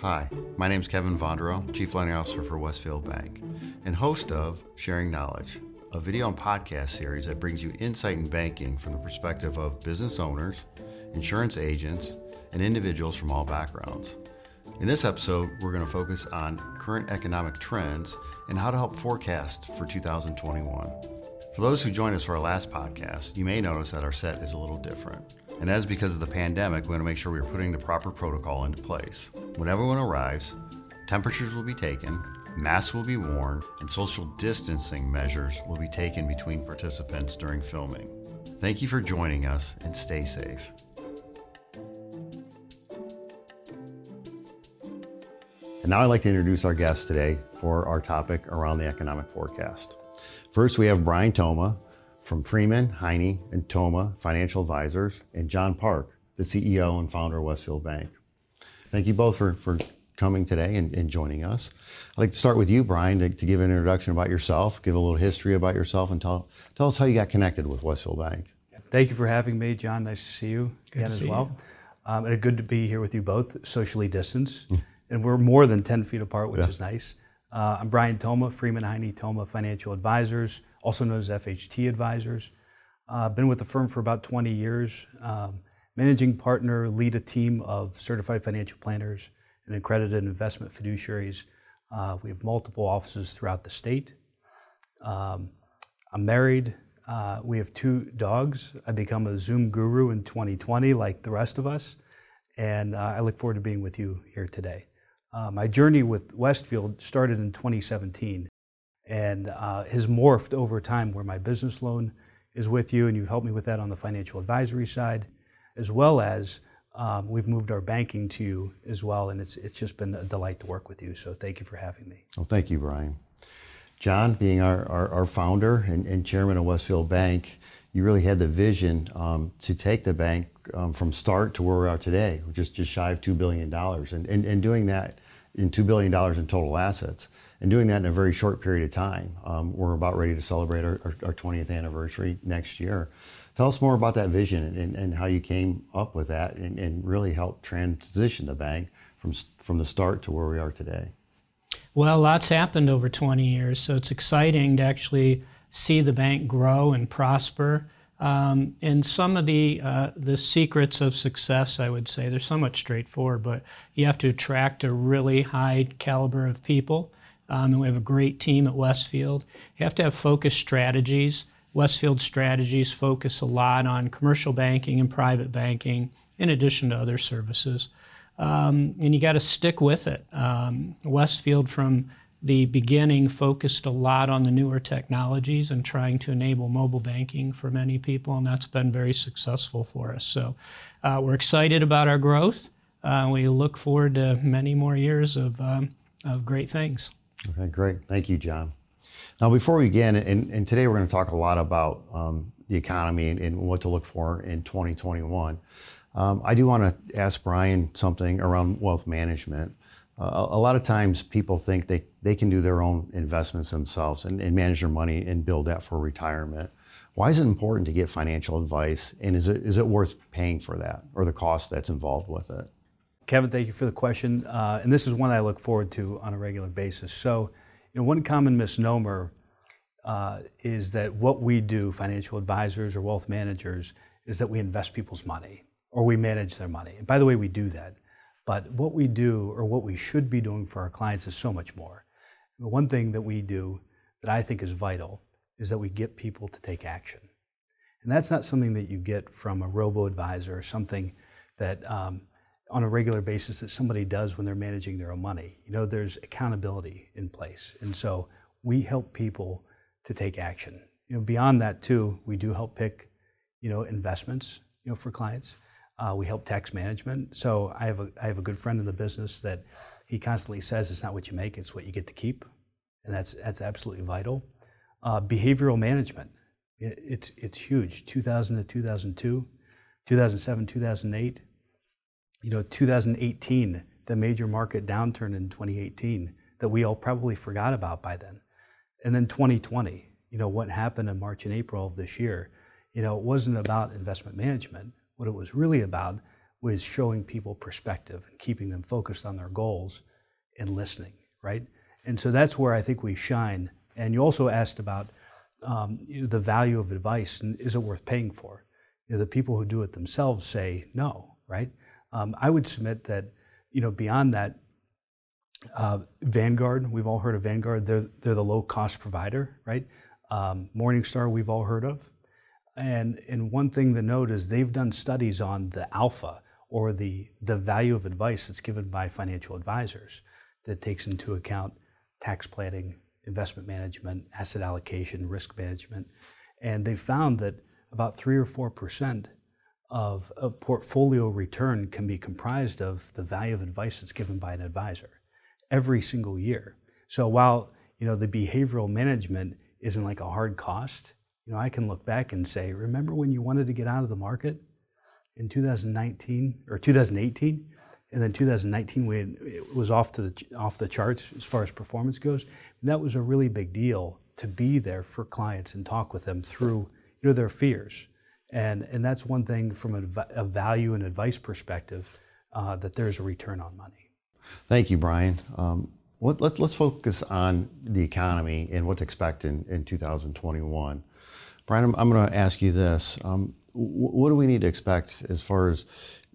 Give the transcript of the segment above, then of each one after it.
Hi, my name is Kevin Vondero, Chief Lending Officer for Westfield Bank, and host of Sharing Knowledge, a video and podcast series that brings you insight in banking from the perspective of business owners, insurance agents, and individuals from all backgrounds. In this episode, we're going to focus on current economic trends and how to help forecast for 2021. For those who joined us for our last podcast, you may notice that our set is a little different. And as because of the pandemic, we want to make sure we are putting the proper protocol into place. When everyone arrives, temperatures will be taken, masks will be worn, and social distancing measures will be taken between participants during filming. Thank you for joining us and stay safe. And now I'd like to introduce our guests today for our topic around the economic forecast. First, we have Brian Toma, from Freeman, Heine, and Toma Financial Advisors, and John Park, the CEO and founder of Westfield Bank. Thank you both for, for coming today and, and joining us. I'd like to start with you, Brian, to, to, give an introduction about yourself, give a little history about yourself, and tell, tell us how you got connected with Westfield Bank. Thank you for having me, John. Nice to see you good again as well. Um, and good to be here with you both, socially distanced. And we're more than 10 feet apart, which yeah. is nice. Uh, I'm Brian Toma, Freeman Heine Toma Financial Advisors also known as FHT Advisors. I've uh, been with the firm for about 20 years. Um, managing partner, lead a team of certified financial planners and accredited investment fiduciaries. Uh, we have multiple offices throughout the state. Um, I'm married. Uh, we have two dogs. I become a Zoom guru in 2020, like the rest of us, and uh, I look forward to being with you here today. Uh, my journey with Westfield started in 2017 and uh, has morphed over time where my business loan is with you and you've helped me with that on the financial advisory side as well as um, we've moved our banking to you as well and it's, it's just been a delight to work with you so thank you for having me well thank you brian john being our, our, our founder and, and, chairman of westfield bank you really had the vision um, to take the bank um, from start to where we are today just, just shy of $2 billion and, and, and doing that in $2 billion in total assets and doing that in a very short period of time. Um, we're about ready to celebrate our, our, our, 20th anniversary next year. Tell us more about that vision and, and how you came up with that and, and really helped transition the bank from, from the start to where we are today. Well, lots happened over 20 years, so it's exciting to actually see the bank grow and prosper. Um, and some of the uh, the secrets of success, I would say, they're somewhat straightforward, but you have to attract a really high caliber of people. Um, and we have a great team at Westfield. You have to have focused strategies. Westfield strategies focus a lot on commercial banking and private banking, in addition to other services. Um, and you got to stick with it. Um, Westfield, from the beginning, focused a lot on the newer technologies and trying to enable mobile banking for many people, and that's been very successful for us. So uh, we're excited about our growth. Uh, we look forward to many more years of, um, of great things. Okay, great. Thank you, John. Now, before we begin, and, and today we're going to talk a lot about um, the economy and, and, what to look for in 2021. Um, I do want to ask Brian something around wealth management. Uh, a lot of times people think they, they can do their own investments themselves and, and manage their money and build that for retirement. Why is it important to get financial advice, and is it, is it worth paying for that or the cost that's involved with it? Kevin, thank you for the question. Uh, and this is one I look forward to on a regular basis. So, you know, one common misnomer uh, is that what we do, financial advisors or wealth managers, is that we invest people's money or we manage their money. And by the way, we do that. But what we do or what we should be doing for our clients is so much more. The one thing that we do that I think is vital is that we get people to take action. And that's not something that you get from a robo advisor or something that um, on a regular basis that somebody does when they're managing their own money. You know, there's accountability in place. And so we help people to take action. You know, beyond that too, we do help pick, you know, investments, you know, for clients. Uh, we help tax management. So I have a I have a good friend in the business that he constantly says it's not what you make, it's what you get to keep, and that's that's absolutely vital. Uh, behavioral management, it, it's it's huge. 2000 to 2002, 2007, 2008 you know, 2018, the major market downturn in 2018 that we all probably forgot about by then. And then 2020, you know, what happened in March and April of this year, you know, it wasn't about investment management. What it was really about was showing people perspective and keeping them focused on their goals and listening, right? And so that's where I think we shine. And you also asked about um, you know, the value of advice and is it worth paying for? You know, the people who do it themselves say no, right? Um, I would submit that, you know, beyond that, uh, Vanguard, we've all heard of Vanguard. They're, they're the low cost provider, right? Um, Morningstar, we've all heard of. And, and one thing to note is they've done studies on the alpha or the, the value of advice that's given by financial advisors that takes into account tax planning, investment management, asset allocation, risk management. And they found that about three or four percent of a portfolio return can be comprised of the value of advice that's given by an advisor every single year. So while you know the behavioral management isn't like a hard cost, you know I can look back and say, remember when you wanted to get out of the market in 2019 or 2018, and then 2019 we had, it was off to the off the charts as far as performance goes. And that was a really big deal to be there for clients and talk with them through you know their fears, and and that's one thing from a, a value and advice perspective uh, that there's a return on money. Thank you, Brian. Um, let, us let's focus on the economy and what to expect in, in 2021. Brian, I'm, I'm going to ask you this. Um, what do we need to expect as far as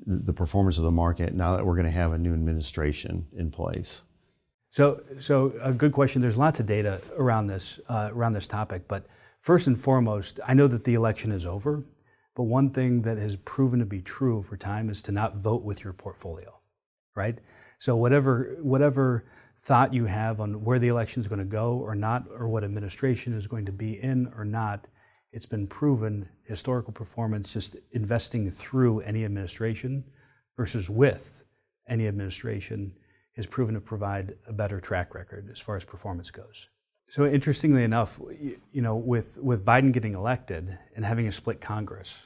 the performance of the market now that we're going to have a new administration in place? So, so a good question. There's lots of data around this uh, around this topic, but first and foremost, I know that the election is over. But one thing that has proven to be true over time is to not vote with your portfolio, right? So whatever whatever thought you have on where the election is going to go or not, or what administration is going to be in or not, it's been proven historical performance just investing through any administration versus with any administration has proven to provide a better track record as far as performance goes. So interestingly enough, you know, with, with Biden getting elected and having a split Congress,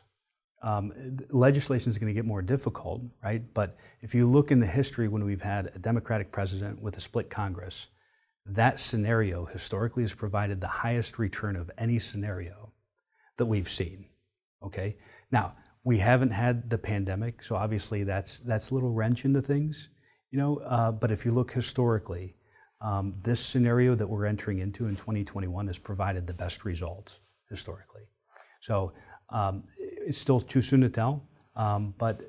um, legislation is going to get more difficult, right? But if you look in the history when we've had a Democratic president with a split Congress, that scenario historically has provided the highest return of any scenario that we've seen. Okay, now we haven't had the pandemic, so obviously that's that's a little wrench into things, you know. Uh, but if you look historically, this scenario that we're entering into in 2021 has provided the best results historically. So um, it's still too soon to tell, um, but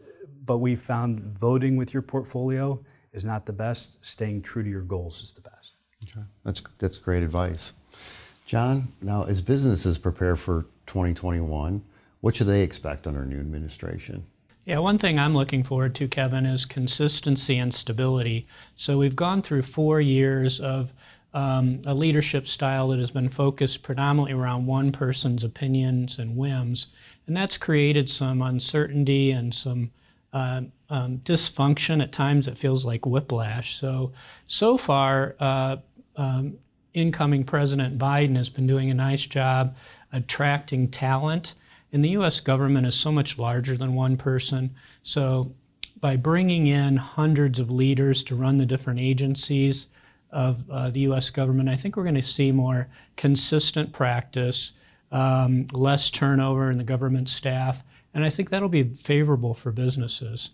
but we found voting with your portfolio is not the best. Staying true to your goals is the best. Okay, that's that's great advice, John. Now, as businesses prepare for 2021, what should they expect under a new administration? Yeah, one thing I'm looking forward to, Kevin, is consistency and stability. So we've gone through four years of um, a leadership style that has been focused predominantly around one person's opinions and whims. And that's created some uncertainty and some uh, um, dysfunction. At times, it feels like whiplash. So, so far, uh, um, incoming President Biden has been doing a nice job attracting talent. And the U.S. government is so much larger than one person. So, by bringing in hundreds of leaders to run the different agencies, of uh, the U.S. government, I think we're going to see more consistent practice, um, less turnover in the government staff, and I think that'll be favorable for businesses.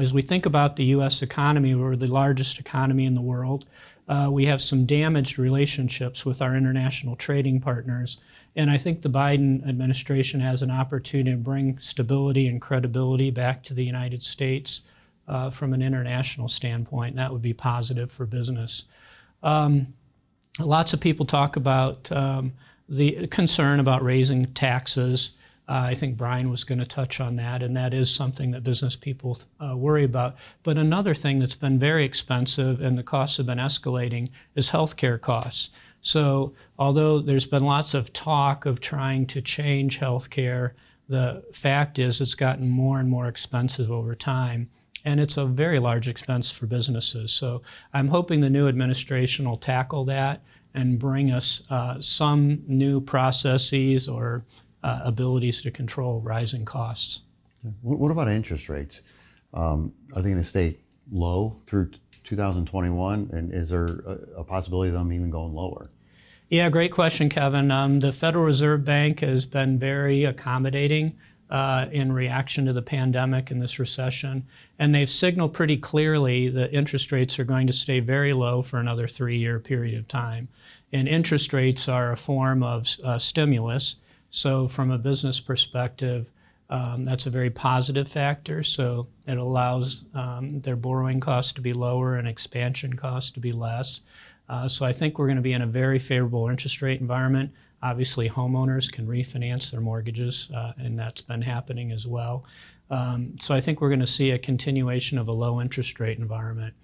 As we think about the U.S. economy, we're the largest economy in the world. Uh, we have some damaged relationships with our international trading partners. And I think the Biden administration has an opportunity to bring stability and credibility back to the United States uh, from an international standpoint. That would be positive for business. Um, lots of people talk about um, the concern about raising taxes. Uh, I think Brian was going to touch on that, and that is something that business people uh, worry about. But another thing that's been very expensive and the costs have been escalating is healthcare costs. So, although there's been lots of talk of trying to change healthcare, the fact is it's gotten more and more expensive over time and it's a very large expense for businesses. So I'm hoping the new administration will tackle that and bring us uh, some new processes or uh, abilities to control rising costs. What about interest rates? Um, are they going to stay low through 2021? And is there a, a, possibility of them even going lower? Yeah, great question, Kevin. Um, the Federal Reserve Bank has been very accommodating uh, in reaction to the pandemic and this recession. And they've signaled pretty clearly that interest rates are going to stay very low for another three year period of time. And interest rates are a form of uh, stimulus. So, from a business perspective, um, that's a very positive factor. So, it allows um, their borrowing costs to be lower and expansion costs to be less. Uh, so, I think we're going to be in a very favorable interest rate environment. Obviously, homeowners can refinance their mortgages, uh, and that's been happening as well. Um, so I think we're going to see a continuation of a low interest rate environment.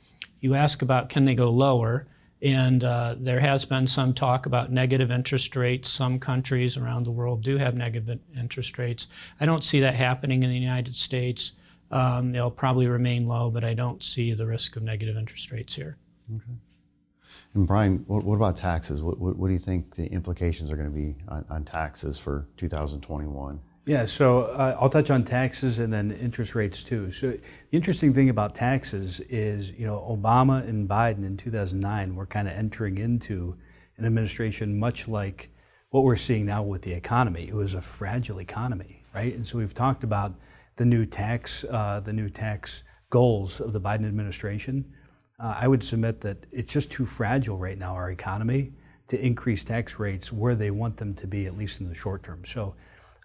You ask about can they go lower, and uh, there has been some talk about negative interest rates. Some countries around the world do have negative interest rates. I don't see that happening in the United States. Um, they'll probably remain low, but I don't see the risk of negative interest rates here. Okay. And Brian, what, what about taxes? What, what, what, do you think the implications are going to be on, on taxes for 2021? Yeah, so uh, I'll touch on taxes and then interest rates too. So the interesting thing about taxes is, you know, Obama and Biden in 2009 were kind of entering into an administration much like what we're seeing now with the economy. It was a fragile economy, right? And so we've talked about the new tax, uh, the new tax goals of the Biden administration. Uh, I would submit that it's just too fragile right now, our economy, to increase tax rates where they want them to be, at least in the short term. So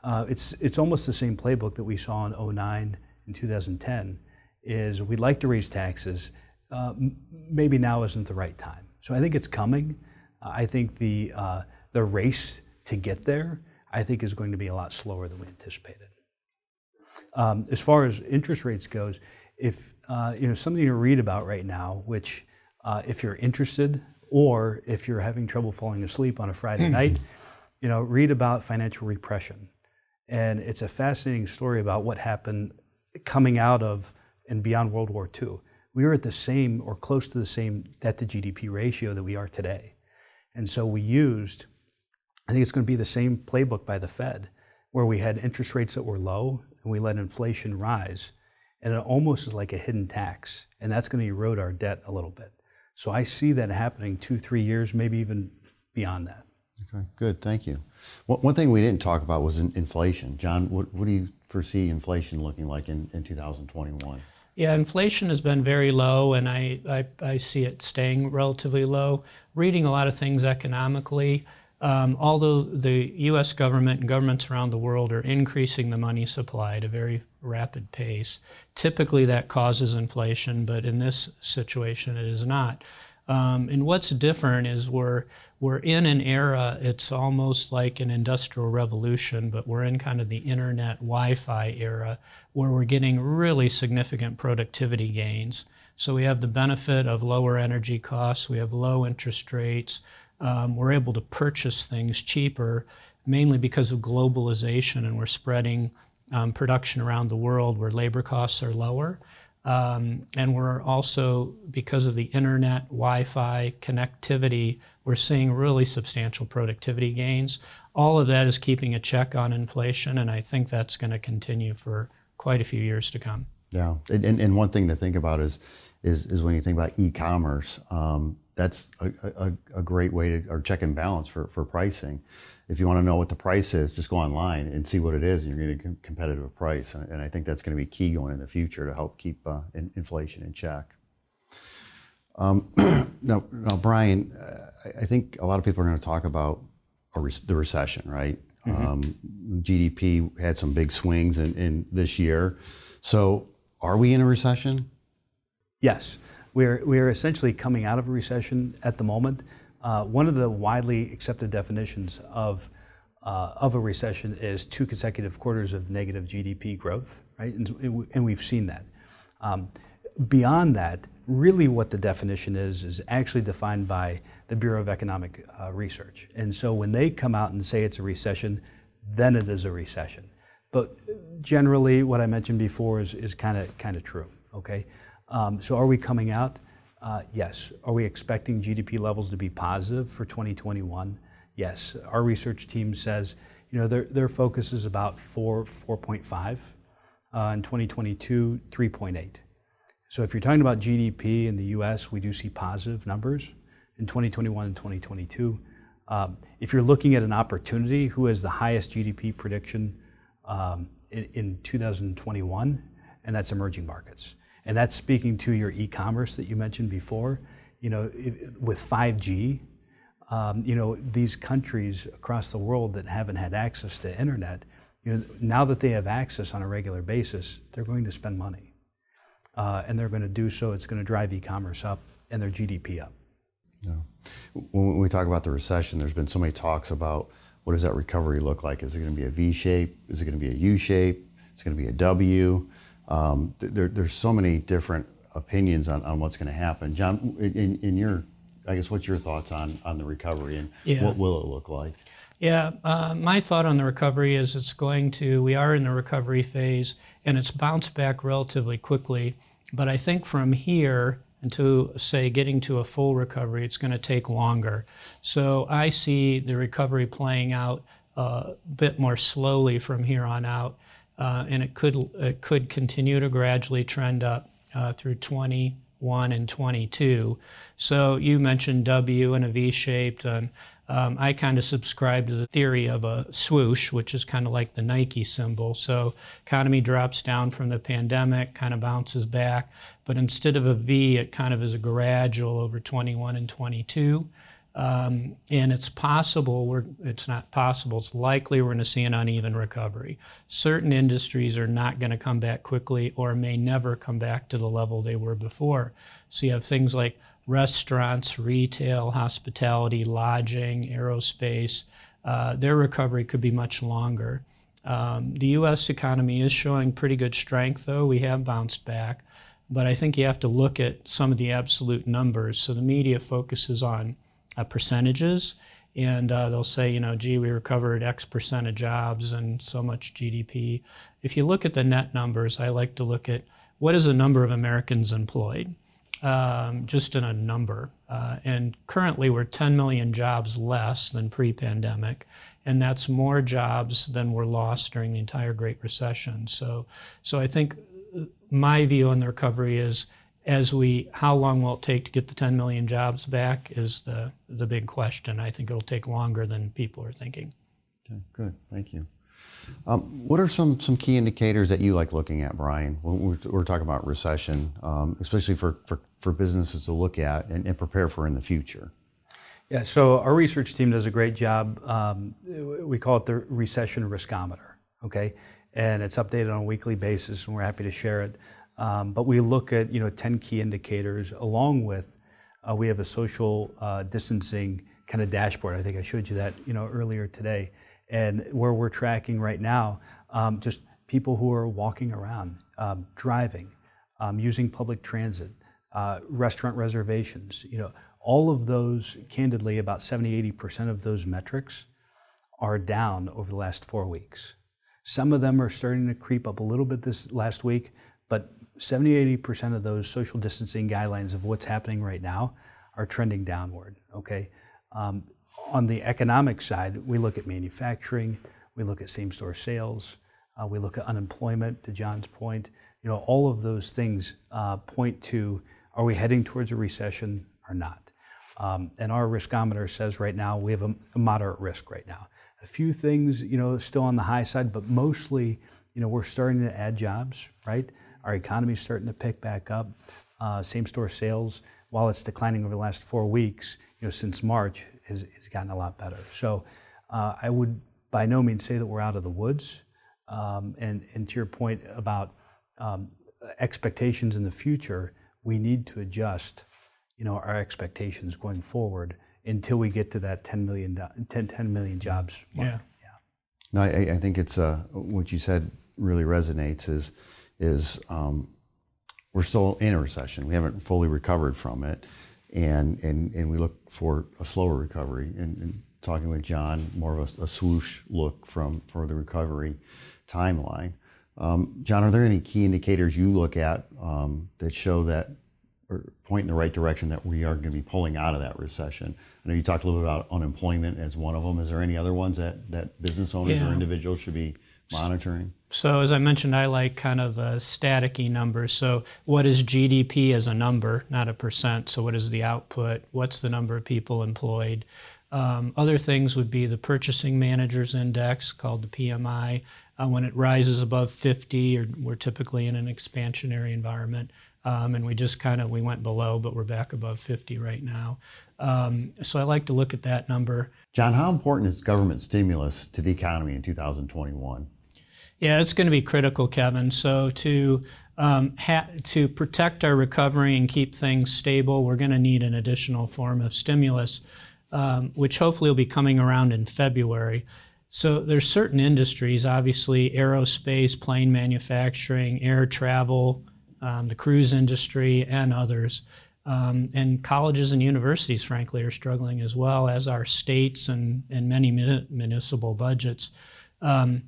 uh, it's, it's almost the same playbook that we saw in 09 and 2010, is we'd like to raise taxes, uh, maybe now isn't the right time. So I think it's coming. Uh, I think the, uh, the race to get there, I think is going to be a lot slower than we anticipated. Um, as far as interest rates goes, if uh, you know something to read about right now, which uh, if you're interested or if you're having trouble falling asleep on a Friday hmm. night, you know, read about financial repression, and it's a fascinating story about what happened coming out of and beyond World War II. We were at the same or close to the same debt to GDP ratio that we are today, and so we used. I think it's going to be the same playbook by the Fed, where we had interest rates that were low and we let inflation rise and it almost is like a hidden tax, and that's going to erode our debt a little bit. So I see that happening two, three years, maybe even beyond that. Okay, good, thank you. One thing we didn't talk about was inflation. John, what, what do you foresee inflation looking like in, in 2021? Yeah, inflation has been very low, and I, I, I see it staying relatively low. Reading a lot of things economically, um, although the U.S. government and governments around the world are increasing the money supply at a very rapid pace, typically that causes inflation, but in this situation it is not. Um, and what's different is we're we're in an era. It's almost like an industrial revolution, but we're in kind of the internet Wi-Fi era, where we're getting really significant productivity gains. So we have the benefit of lower energy costs. We have low interest rates um, we're able to purchase things cheaper, mainly because of globalization, and we're spreading um, production around the world where labor costs are lower. Um, and we're also, because of the internet, Wi Fi connectivity, we're seeing really substantial productivity gains. All of that is keeping a check on inflation, and I think that's going to continue for quite a few years to come. Yeah, and, and one thing to think about is, is, is when you think about e commerce, um, that's a, a, a, great way to, or check and balance for, for pricing. If you want to know what the price is, just go online and see what it is, and you're getting a competitive price. And, and I think that's going to be key going in the future to help keep uh, in, inflation in check. Um, now, now, Brian, uh, I think a lot of people are going to talk about re- the recession, right? Mm-hmm. Um, GDP had some big swings in, in this year. So, are we in a recession? Yes. We're, we're essentially coming out of a recession at the moment. Uh, one of the widely accepted definitions of, uh, of a recession is two consecutive quarters of negative GDP growth, right? And, and we've seen that. Um, beyond that, really what the definition is, is actually defined by the Bureau of Economic uh, Research. And so when they come out and say it's a recession, then it is a recession. But generally, what I mentioned before is, is kind of kind of true. Okay, um, so are we coming out? Uh, yes. Are we expecting GDP levels to be positive for 2021? Yes. Our research team says, you know, their, their focus is about 4, 4.5. Uh, in 2022, 3.8. So if you're talking about GDP in the U.S., we do see positive numbers in 2021 and 2022. Um, if you're looking at an opportunity, who has the highest GDP prediction um, in, in 2021, and that's emerging markets. And that's speaking to your e-commerce that you mentioned before. You know, with 5G, um, you know, these countries across the world that haven't had access to internet, you know, now that they have access on a regular basis, they're going to spend money. Uh, and they're going to do so. It's going to drive e-commerce up and their GDP up. Yeah. When we talk about the recession, there's been so many talks about what does that recovery look like? Is it going to be a V shape? Is it going to be a U shape? Is it going to be a W? Um, there, there's so many different opinions on, on what's going to happen. John, in, in your, I guess, what's your thoughts on, on the recovery and yeah. what will it look like? Yeah, uh, my thought on the recovery is it's going to, we are in the recovery phase and it's bounced back relatively quickly. But I think from here, until, say getting to a full recovery, it's going to take longer. So I see the recovery playing out uh, a bit more slowly from here on out, uh, and it could it could continue to gradually trend up uh, through 21 and 22. So you mentioned W and a V-shaped. And, um, I kind of subscribe to the theory of a swoosh, which is kind of like the Nike symbol. So economy drops down from the pandemic, kind of bounces back, but instead of a V, it kind of is a gradual over 21 and 22. Um, and it's possible, we're, it's not possible, it's likely we're going to see an uneven recovery. Certain industries are not going to come back quickly or may never come back to the level they were before. So you have things like restaurants, retail, hospitality, lodging, aerospace, uh, their recovery could be much longer. Um, the U.S. economy is showing pretty good strength, though. We have bounced back. But I think you have to look at some of the absolute numbers. So the media focuses on uh, percentages, and uh, they'll say, you know, gee, we recovered X percent of jobs and so much GDP. If you look at the net numbers, I like to look at what is the number of Americans employed um, just in a number. Uh, and currently, we're 10 million jobs less than pre pandemic, and that's more jobs than were lost during the entire Great Recession. So, so I think my view on the recovery is as we how long will it take to get the 10 million jobs back is the the big question i think it'll take longer than people are thinking okay good thank you um, what are some, some key indicators that you like looking at, Brian, when we're, we're talking about recession, um, especially for, for, for businesses to look at and, and, prepare for in the future? Yeah, so our research team does a great job. Um, we call it the recession riskometer, okay? And it's updated on a weekly basis, and we're happy to share it. Um, but we look at, you know, 10 key indicators along with, uh, we have a social uh, distancing kind of dashboard. I think I showed you that, you know, earlier today and where we're tracking right now, um, just people who are walking around, um, driving, um, using public transit, uh, restaurant reservations. You know, all of those, candidly, about 70, 80% of those metrics are down over the last four weeks. Some of them are starting to creep up a little bit this last week, but 70, 80% of those social distancing guidelines of what's happening right now are trending downward. Okay. Um, on the economic side, we look at manufacturing, we look at same store sales, uh, we look at unemployment, to John's point. You know, all of those things uh, point to are we heading towards a recession or not? Um, and our riskometer says right now we have a, a, moderate risk right now. A few things, you know, still on the high side, but mostly, you know, we're starting to add jobs, right? Our economy is starting to pick back up. Uh, same store sales, while it's declining over the last four weeks, you know, since March, has, has gotten a lot better. So uh, I would by no means say that we're out of the woods. Um, and, and to your point about um, expectations in the future, we need to adjust, you know, our expectations going forward until we get to that 10 million, 10, 10 million jobs mark. Yeah. yeah. No, I, I think it's uh, what you said really resonates is is um, we're still in a recession. We haven't fully recovered from it and, and, and we look for a slower recovery. And, and talking with John, more of a, a, swoosh look from for the recovery timeline. Um, John, are there any key indicators you look at um, that show that or point in the right direction that we are going to be pulling out of that recession? I know you talked a little bit about unemployment as one of them. Is there any other ones that, that business owners yeah. or individuals should be monitoring? So, as I mentioned, I like kind of uh, staticky numbers. So, what is GDP as a number, not a percent? So, what is the output? What's the number of people employed? Um, other things would be the Purchasing Managers Index, called the PMI. Uh, when it rises above 50, or we're typically in an expansionary environment, um, and we just kind of we went below, but we're back above 50 right now. Um, so I like to look at that number. John, how important is government stimulus to the economy in 2021? Yeah, it's going to be critical, Kevin. So to um, ha- to protect our recovery and keep things stable, we're going to need an additional form of stimulus, um, which hopefully will be coming around in February. So there's certain industries, obviously aerospace, plane manufacturing, air travel, um, the cruise industry, and others. Um, and colleges and universities, frankly, are struggling as well as our states and, and many municipal budgets. Um,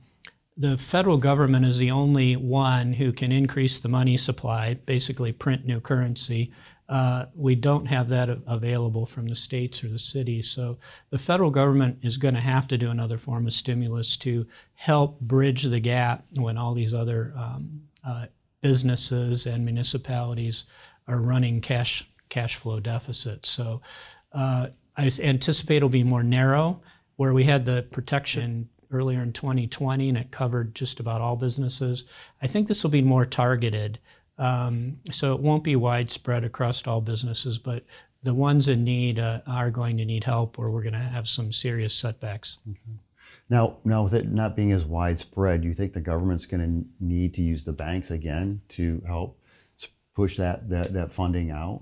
the federal government is the only one who can increase the money supply, basically print new currency. Uh, we don't have that available from the states or the cities. So the federal government is going to have to do another form of stimulus to help bridge the gap when all these other um, uh, businesses and municipalities are running cash cash flow deficits. So uh, I anticipate it'll be more narrow, where we had the protection earlier in 2020 and it covered just about all businesses. I think this will be more targeted. Um, so it won't be widespread across all businesses, but the ones in need uh, are going to need help or we're going to have some serious setbacks. Okay. Now, now with it not being as widespread, do you think the government's going to need to use the banks again to help push that, that, that funding out?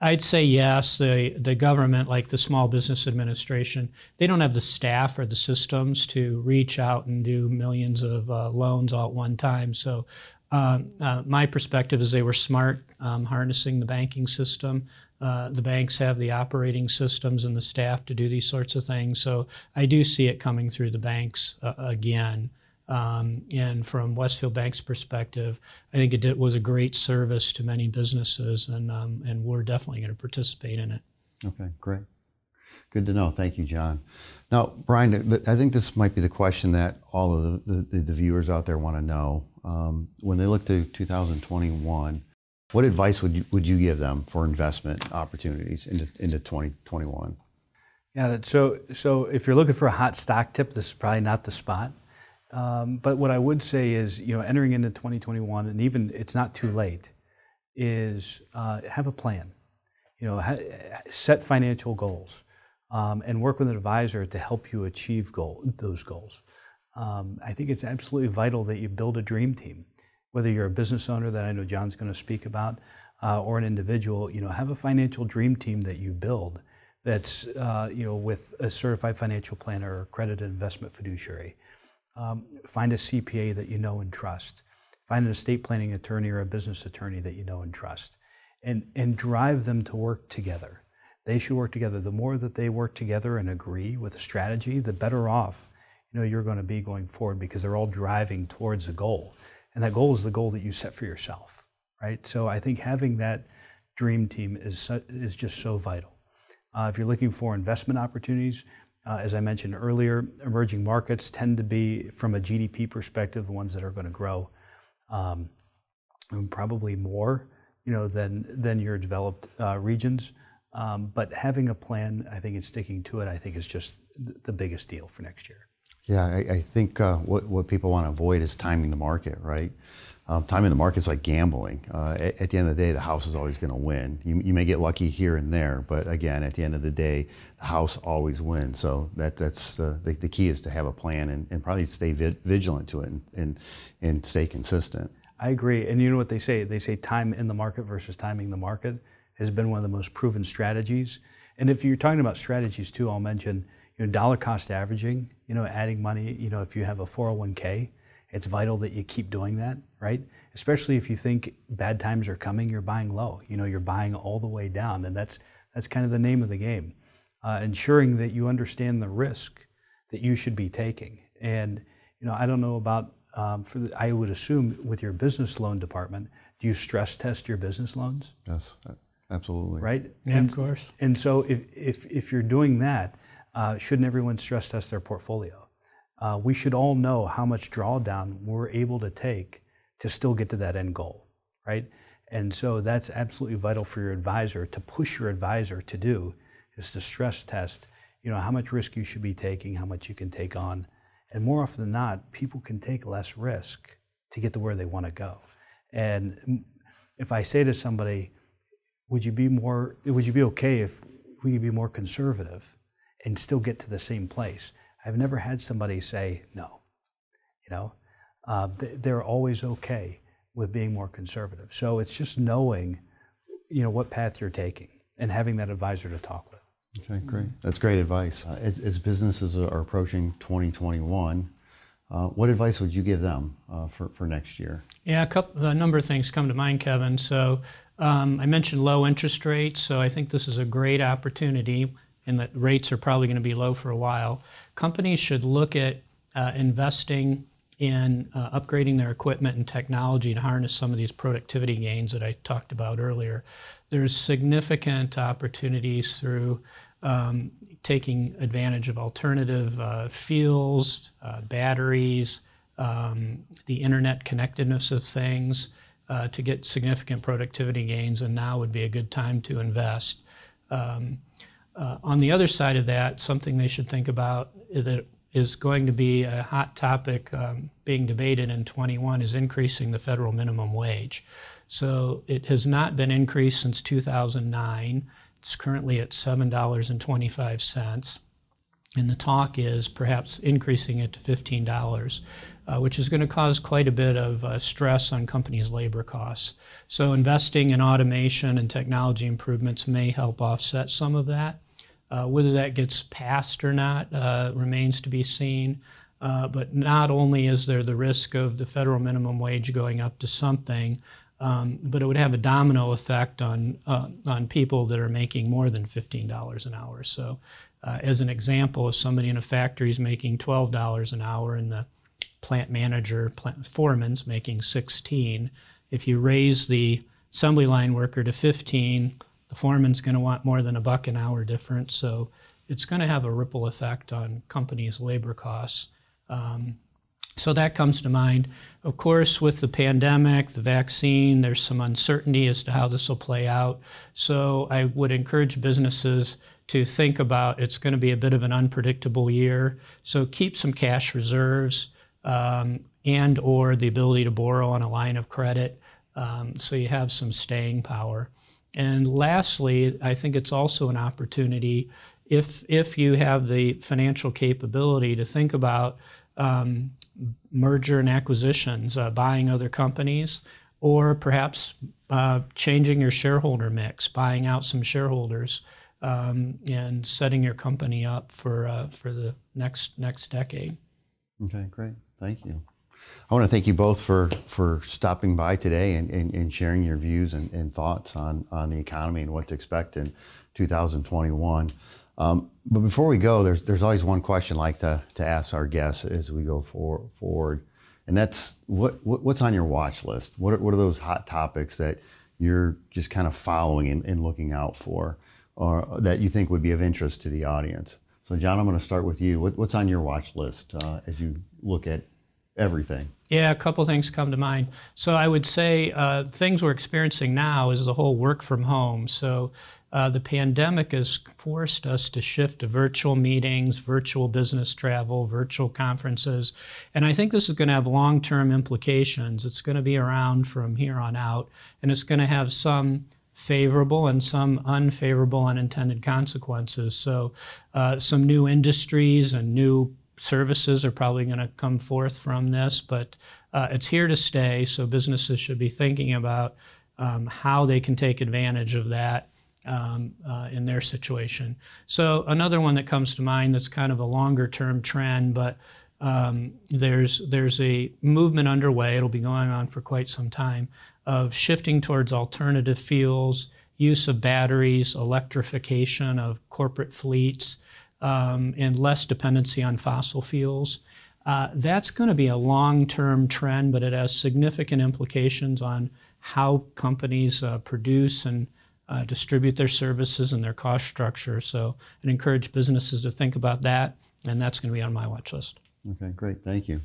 I'd say yes. The the government, like the Small Business Administration, they don't have the staff or the systems to reach out and do millions of uh, loans all at one time. So, uh, uh, my perspective is they were smart um, harnessing the banking system. Uh, the banks have the operating systems and the staff to do these sorts of things. So I do see it coming through the banks uh, again. Um, and from Westfield Bank's perspective, I think it did, was a great service to many businesses, and um, and we're definitely going to participate in it. Okay, great. Good to know. Thank you, John. Now, Brian, I think this might be the question that all of the, the, the viewers out there want to know. Um, when they look to 2021, what advice would you, would you give them for investment opportunities into, into 2021? Yeah, so, so if you're looking for a hot stock tip, this is probably not the spot. Um, but what I would say is, you know, entering into 2021, and even it's not too late, is uh, have a plan. You know, ha- set financial goals, um, and work with an advisor to help you achieve goal, those goals. Um, I think it's absolutely vital that you build a dream team. Whether you're a business owner that I know John's going to speak about, uh, or an individual, you know, have a financial dream team that you build that's, uh, you know, with a certified financial planner or accredited investment fiduciary um, find a CPA that you know and trust. Find an estate planning attorney or a business attorney that you know and trust, and and drive them to work together. They should work together. The more that they work together and agree with a strategy, the better off you know you're going to be going forward because they're all driving towards a goal, and that goal is the goal that you set for yourself, right? So I think having that dream team is is just so vital. Uh, if you're looking for investment opportunities, uh, as I mentioned earlier, emerging markets tend to be, from a GDP perspective, the ones that are going to grow um, probably more, you know, than than your developed uh, regions. Um, but having a plan, I think, and sticking to it, I think, is just the biggest deal for next year. Yeah, I, I think uh, what what people want to avoid is timing the market, right? Um, time in the market is like gambling. Uh, at, at, the end of the day, the house is always going to win. You, you may get lucky here and there, but again, at the end of the day, the house always wins. So that that's uh, the, the key is to have a plan and, and probably stay vi- vigilant to it and, and, and stay consistent. I agree. And you know what they say? They say time in the market versus timing the market has been one of the most proven strategies. And if you're talking about strategies too, I'll mention you know dollar cost averaging. You know, adding money. You know, if you have a 401k it's vital that you keep doing that, right? Especially if you think bad times are coming, you're buying low. You know, you're buying all the way down, and that's that's kind of the name of the game. Uh, ensuring that you understand the risk that you should be taking. And you know, I don't know about. Um, for the, I would assume with your business loan department, do you stress test your business loans? Yes, absolutely. Right. Yeah, and, of course. And so if if if you're doing that, uh, shouldn't everyone stress test their portfolio? uh, we should all know how much drawdown we're able to take to still get to that end goal, right? And so that's absolutely vital for your advisor to push your advisor to do is to stress test, you know, how much risk you should be taking, how much you can take on, And more often than not, people can take less risk to get to where they want to go. And if I say to somebody, would you be more, would you be okay if we could be more conservative and still get to the same place? I've never had somebody say no. You know, uh, they're always okay with being more conservative. So it's just knowing, you know, what path you're taking and having that advisor to talk with. Okay, great. That's great advice. Uh, as, as, businesses are approaching 2021, uh, what advice would you give them uh, for, for next year? Yeah, a, couple, a number of things come to mind, Kevin. So um, I mentioned low interest rates, so I think this is a great opportunity, and that rates are probably going to be low for a while. Companies should look at uh, investing in uh, upgrading their equipment and technology to harness some of these productivity gains that I talked about earlier. There's significant opportunities through um, taking advantage of alternative uh, fuels, uh, batteries, um, the internet connectedness of things uh, to get significant productivity gains, and now would be a good time to invest. Um, uh, on the other side of that, something they should think about that is going to be a hot topic um, being debated in 21 is increasing the federal minimum wage. So it has not been increased since 2009. It's currently at $7.25. And the talk is perhaps increasing it to $15, uh, which is going to cause quite a bit of uh, stress on companies' labor costs. So, investing in automation and technology improvements may help offset some of that. Uh, whether that gets passed or not uh, remains to be seen. Uh, but not only is there the risk of the federal minimum wage going up to something, um, but it would have a domino effect on uh, on people that are making more than fifteen dollars an hour. So, uh, as an example, if somebody in a factory is making twelve dollars an hour and the plant manager, plant foreman's making sixteen, if you raise the assembly line worker to fifteen, the foreman's going to want more than a buck an hour difference. So, it's going to have a ripple effect on companies' labor costs. Um, so that comes to mind. Of course, with the pandemic, the vaccine, there's some uncertainty as to how this will play out. So I would encourage businesses to think about it's going to be a bit of an unpredictable year. So keep some cash reserves um, and or the ability to borrow on a line of credit um, so you have some staying power. And lastly, I think it's also an opportunity if if you have the financial capability to think about um, merger and acquisitions, uh, buying other companies, or perhaps uh, changing your shareholder mix, buying out some shareholders, um, and setting your company up for uh, for the next next decade. Okay, great. Thank you. I want to thank you both for, for stopping by today and, and, and sharing your views and, and, thoughts on, on the economy and what to expect in 2021. Um, but before we go, there's there's always one question I like to, to ask our guests as we go for, forward, and that's what, what, what's on your watch list? What are, what are those hot topics that you're just kind of following and, and looking out for, or that you think would be of interest to the audience? So, John, I'm going to start with you. What, what's on your watch list uh, as you look at everything? Yeah, a couple things come to mind. So I would say uh, things we're experiencing now is the whole work from home. So uh, the pandemic has forced us to shift to virtual meetings, virtual business travel, virtual conferences. And I think this is going to have long term implications. It's going to be around from here on out, and it's going to have some favorable and some unfavorable unintended consequences. So, uh, some new industries and new services are probably going to come forth from this, but uh, it's here to stay. So, businesses should be thinking about um, how they can take advantage of that um, uh, in their situation. So another one that comes to mind that's kind of a longer term trend, but um, there's there's a movement underway. It'll be going on for quite some time of shifting towards alternative fuels, use of batteries, electrification of corporate fleets, um, and less dependency on fossil fuels. Uh, that's going to be a long-term trend, but it has significant implications on how companies uh, produce and uh, distribute their services and their cost structure. So I encourage businesses to think about that, and that's going to be on my watch list. Okay, great. Thank you.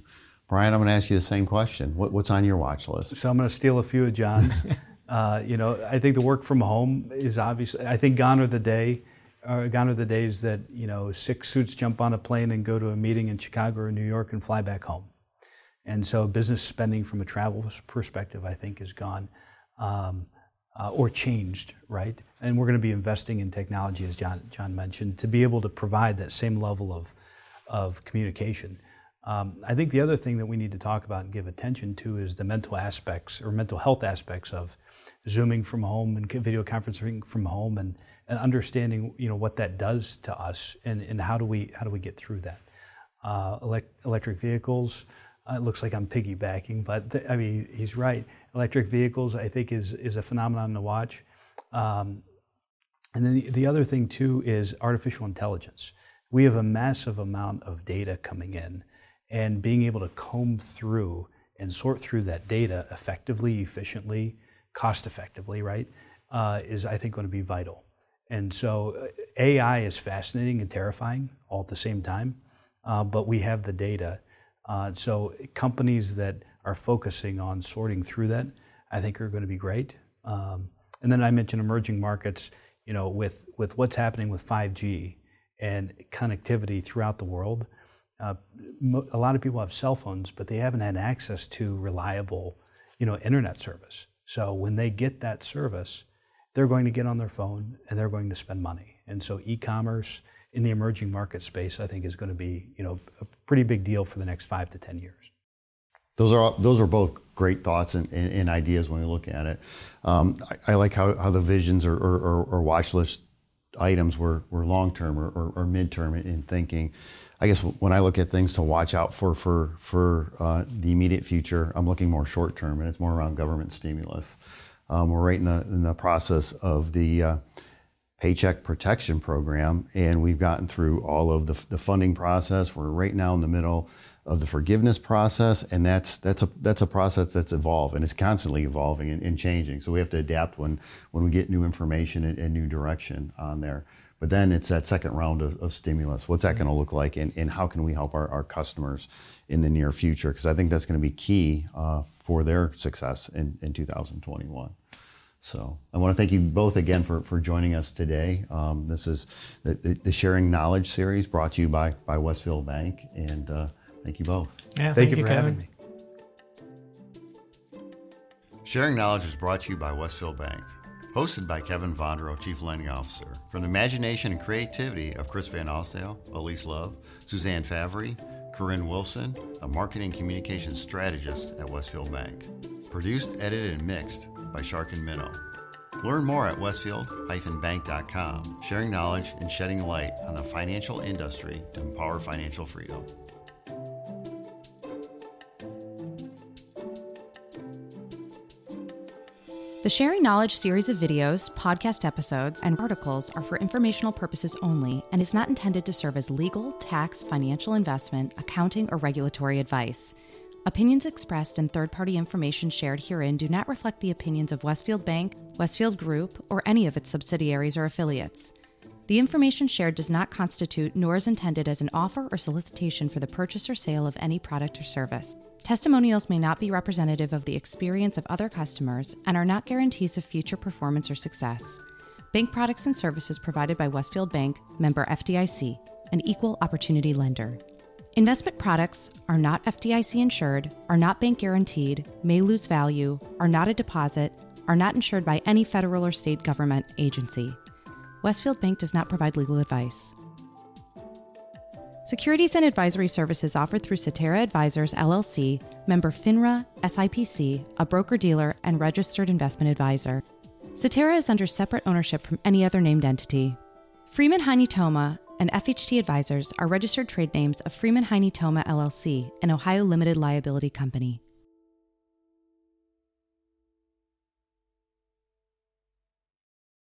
Brian, I'm going to ask you the same question. What, what's on your watch list? So I'm going to steal a few of John's. uh, you know, I think the work from home is obviously, I think gone are the day are gone are the days that you know six suits jump on a plane and go to a meeting in Chicago or New York and fly back home. And so business spending from a travel perspective, I think, is gone um, uh, or changed, right? And we're going to be investing in technology, as John John mentioned, to be able to provide that same level of of communication. Um, I think the other thing that we need to talk about and give attention to is the mental aspects or mental health aspects of zooming from home and video conferencing from home and, and understanding you know what that does to us and, and how do we how do we get through that? Uh, elect, electric vehicles uh, it looks like I'm piggybacking but th- I mean he's right. Electric vehicles I think is is a phenomenon to watch. Um, and then the, the other thing too is artificial intelligence. We have a massive amount of data coming in and being able to comb through and sort through that data effectively efficiently cost effectively, right, uh, is I think going to be vital. And so uh, AI is fascinating and terrifying all at the same time, uh, but we have the data. Uh, so companies that are focusing on sorting through that, I think are going to be great. Um, and then I mentioned emerging markets, you know, with, with what's happening with 5G and connectivity throughout the world. Uh, a lot of people have cell phones, but they haven't had access to reliable, you know, internet service. So when they get that service, they're going to get on their phone and they're going to spend money. And so e-commerce in the emerging market space, I think, is going to be you know a pretty big deal for the next five to ten years. Those are those are both great thoughts and, and, and ideas when we look at it. Um, I, I, like how, how the visions or, or, or watch list items were, were long term or, or, or mid term in thinking. I guess when I look at things to watch out for for for uh, the immediate future, I'm looking more short term, and it's more around government stimulus. Um, we're right in the in the process of the uh, Paycheck Protection Program, and we've gotten through all of the, the funding process. We're right now in the middle of the forgiveness process, and that's that's a that's a process that's evolved and it's constantly evolving and, and changing. So we have to adapt when when we get new information and, and new direction on there. But then it's that second round of, of stimulus. What's that going to look like, and, and how can we help our, our customers in the near future? Because I think that's going to be key uh, for their success in, in 2021. So I want to thank you both again for, for joining us today. Um, this is the, the, the, Sharing Knowledge series brought to you by, by Westfield Bank, and uh, thank you both. Yeah, thank, thank you, you for Kevin. having me. Sharing Knowledge is brought to you by Westfield Bank. Hosted by Kevin Vondro, Chief Lending Officer. From the imagination and creativity of Chris Van Alstale, Elise Love, Suzanne Favre, Corinne Wilson, a marketing communications strategist at Westfield Bank. Produced, edited, and mixed by Shark and Minnow. Learn more at westfield-bank.com, sharing knowledge and shedding light on the financial industry to empower financial freedom. The Sharing Knowledge series of videos, podcast episodes, and articles are for informational purposes only and is not intended to serve as legal, tax, financial investment, accounting, or regulatory advice. Opinions expressed and third party information shared herein do not reflect the opinions of Westfield Bank, Westfield Group, or any of its subsidiaries or affiliates. The information shared does not constitute nor is intended as an offer or solicitation for the purchase or sale of any product or service. Testimonials may not be representative of the experience of other customers and are not guarantees of future performance or success. Bank products and services provided by Westfield Bank, member FDIC, an equal opportunity lender. Investment products are not FDIC insured, are not bank guaranteed, may lose value, are not a deposit, are not insured by any federal or state government agency. Westfield Bank does not provide legal advice. Securities and advisory services offered through Cetera Advisors LLC, member FINRA, SIPC, a broker dealer, and registered investment advisor. Cetera is under separate ownership from any other named entity. Freeman Heine Toma and FHT Advisors are registered trade names of Freeman Heine Toma LLC, an Ohio limited liability company.